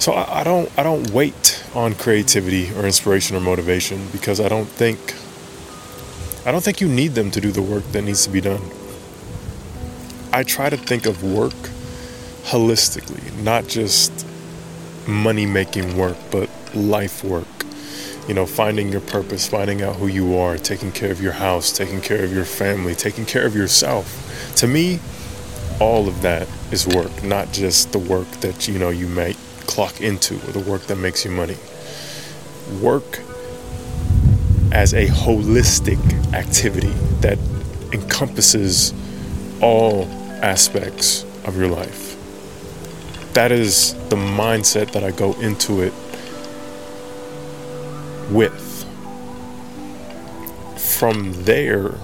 So I, I don't I don't wait on creativity or inspiration or motivation because I don't think I don't think you need them to do the work that needs to be done. I try to think of work holistically, not just money making work, but life work. You know, finding your purpose, finding out who you are, taking care of your house, taking care of your family, taking care of yourself. To me, all of that is work, not just the work that you know you might clock into or the work that makes you money. Work as a holistic activity that encompasses all aspects of your life. That is the mindset that I go into it with. From there,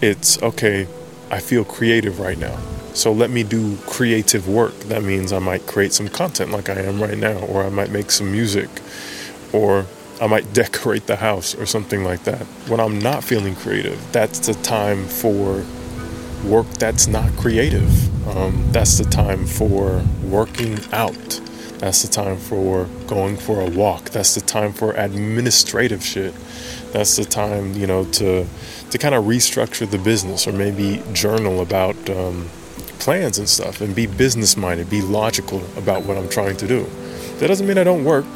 it's okay, I feel creative right now. So let me do creative work. That means I might create some content like I am right now, or I might make some music, or I might decorate the house or something like that. When I'm not feeling creative, that's the time for work that's not creative. Um, that's the time for working out. That's the time for going for a walk. That's the time for administrative shit. That's the time, you know, to to kind of restructure the business or maybe journal about um, plans and stuff and be business minded, be logical about what I'm trying to do. That doesn't mean I don't work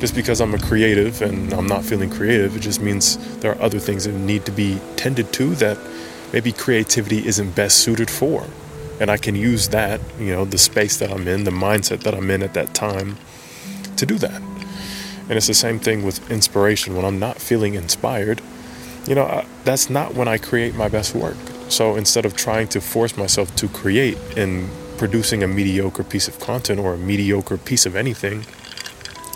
just because I'm a creative and I'm not feeling creative. It just means there are other things that need to be tended to that maybe creativity isn't best suited for. And I can use that, you know, the space that I'm in, the mindset that I'm in at that time to do that. And it's the same thing with inspiration. When I'm not feeling inspired, you know, I, that's not when I create my best work. So instead of trying to force myself to create in producing a mediocre piece of content or a mediocre piece of anything,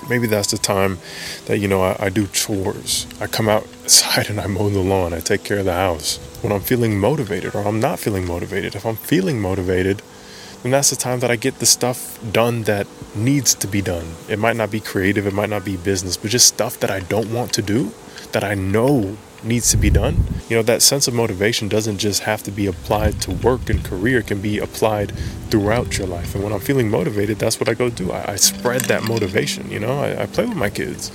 maybe that's the time that you know I, I, do chores. I come outside and i mow the lawn. I take care of the house. When i'm feeling motivated or i'm not feeling motivated if i'm feeling motivated then that's the time that i get the stuff done that needs to be done. It might not be creative it might not be business but just stuff that i don't want to do that i know needs to be done. You know, that sense of motivation doesn't just have to be applied to work and career, it can be applied throughout your life. And when I'm feeling motivated, that's what I go do. I, I spread that motivation. You know, I, I play with my kids.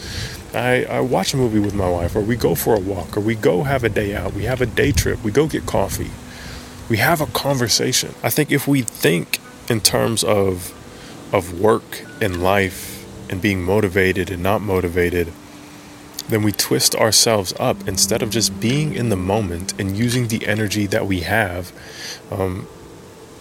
I, I watch a movie with my wife, or we go for a walk, or we go have a day out, we have a day trip, we go get coffee, we have a conversation. I think if we think in terms of of work and life and being motivated and not motivated, then we twist ourselves up instead of just being in the moment and using the energy that we have um,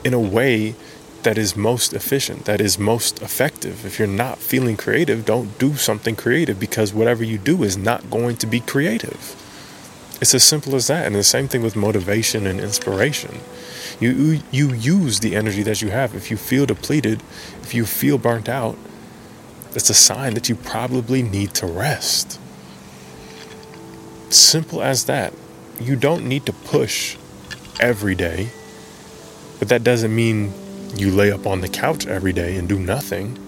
in a way that is most efficient, that is most effective. If you're not feeling creative, don't do something creative because whatever you do is not going to be creative. It's as simple as that. And the same thing with motivation and inspiration. You you use the energy that you have. If you feel depleted, if you feel burnt out, it's a sign that you probably need to rest. Simple as that. You don't need to push every day, but that doesn't mean you lay up on the couch every day and do nothing.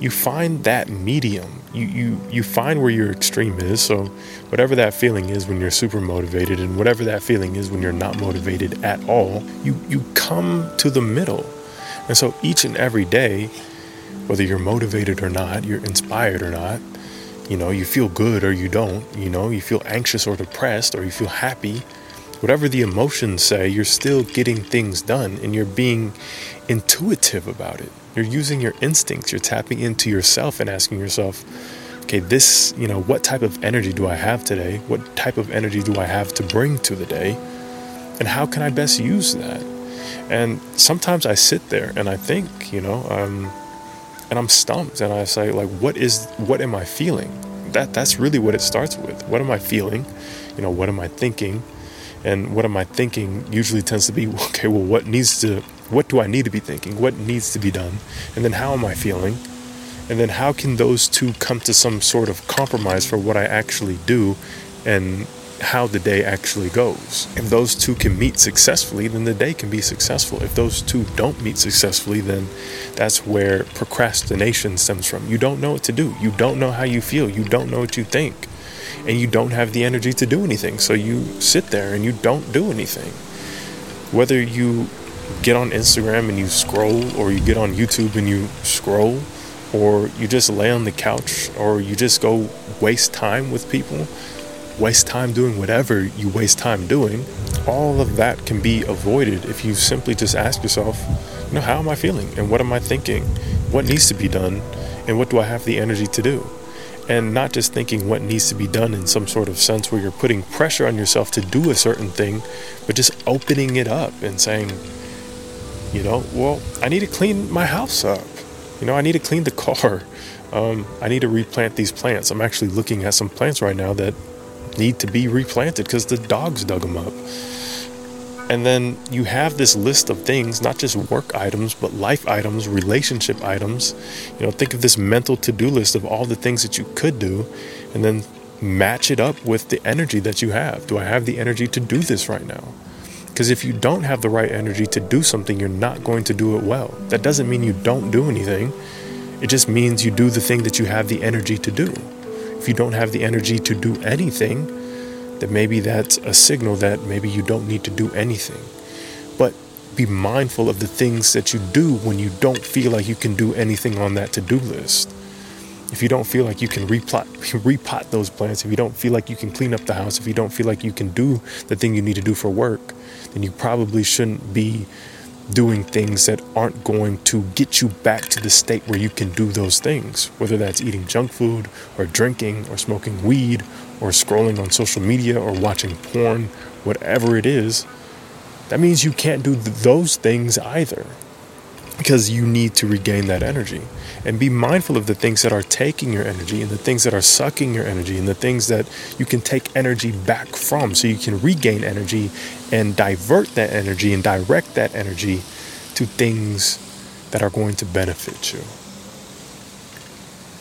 You find that medium. You, you, you find where your extreme is. So, whatever that feeling is when you're super motivated, and whatever that feeling is when you're not motivated at all, you, you come to the middle. And so, each and every day, whether you're motivated or not, you're inspired or not, you know, you feel good or you don't, you know, you feel anxious or depressed or you feel happy. Whatever the emotions say, you're still getting things done and you're being intuitive about it. You're using your instincts, you're tapping into yourself and asking yourself, okay, this, you know, what type of energy do I have today? What type of energy do I have to bring to the day? And how can I best use that? And sometimes I sit there and I think, you know, um, and I'm stumped and I say like what is what am I feeling? That that's really what it starts with. What am I feeling? You know, what am I thinking? And what am I thinking usually tends to be okay, well what needs to what do I need to be thinking? What needs to be done? And then how am I feeling? And then how can those two come to some sort of compromise for what I actually do and how the day actually goes. If those two can meet successfully, then the day can be successful. If those two don't meet successfully, then that's where procrastination stems from. You don't know what to do. You don't know how you feel. You don't know what you think. And you don't have the energy to do anything. So you sit there and you don't do anything. Whether you get on Instagram and you scroll or you get on YouTube and you scroll or you just lay on the couch, or you just go waste time with people, waste time doing whatever you waste time doing, all of that can be avoided if you simply just ask yourself, you know, how am I feeling? And what am I thinking? What needs to be done? And what do I have the energy to do? And not just thinking what needs to be done in some sort of sense where you're putting pressure on yourself to do a certain thing, but just opening it up and saying, you know, well, I need to clean my house up. You know, I need to clean the car. Um, I need to replant these plants. I'm actually looking at some plants right now that need to be replanted because the dogs dug them up. And then you have this list of things, not just work items, but life items, relationship items. You know, think of this mental to do list of all the things that you could do, and then match it up with the energy that you have. Do I have the energy to do this right now? Because if you don't have the right energy to do something, you're not going to do it well. That doesn't mean you don't do anything, it just means you do the thing that you have the energy to do. If you don't have the energy to do anything, then maybe that's a signal that maybe you don't need to do anything. But be mindful of the things that you do when you don't feel like you can do anything on that to do list. If you don't feel like you can replot, repot those plants, if you don't feel like you can clean up the house, if you don't feel like you can do the thing you need to do for work, then you probably shouldn't be doing things that aren't going to get you back to the state where you can do those things, whether that's eating junk food or drinking or smoking weed or scrolling on social media or watching porn, whatever it is. That means you can't do th- those things either because you need to regain that energy and be mindful of the things that are taking your energy and the things that are sucking your energy and the things that you can take energy back from so you can regain energy and divert that energy and direct that energy to things that are going to benefit you.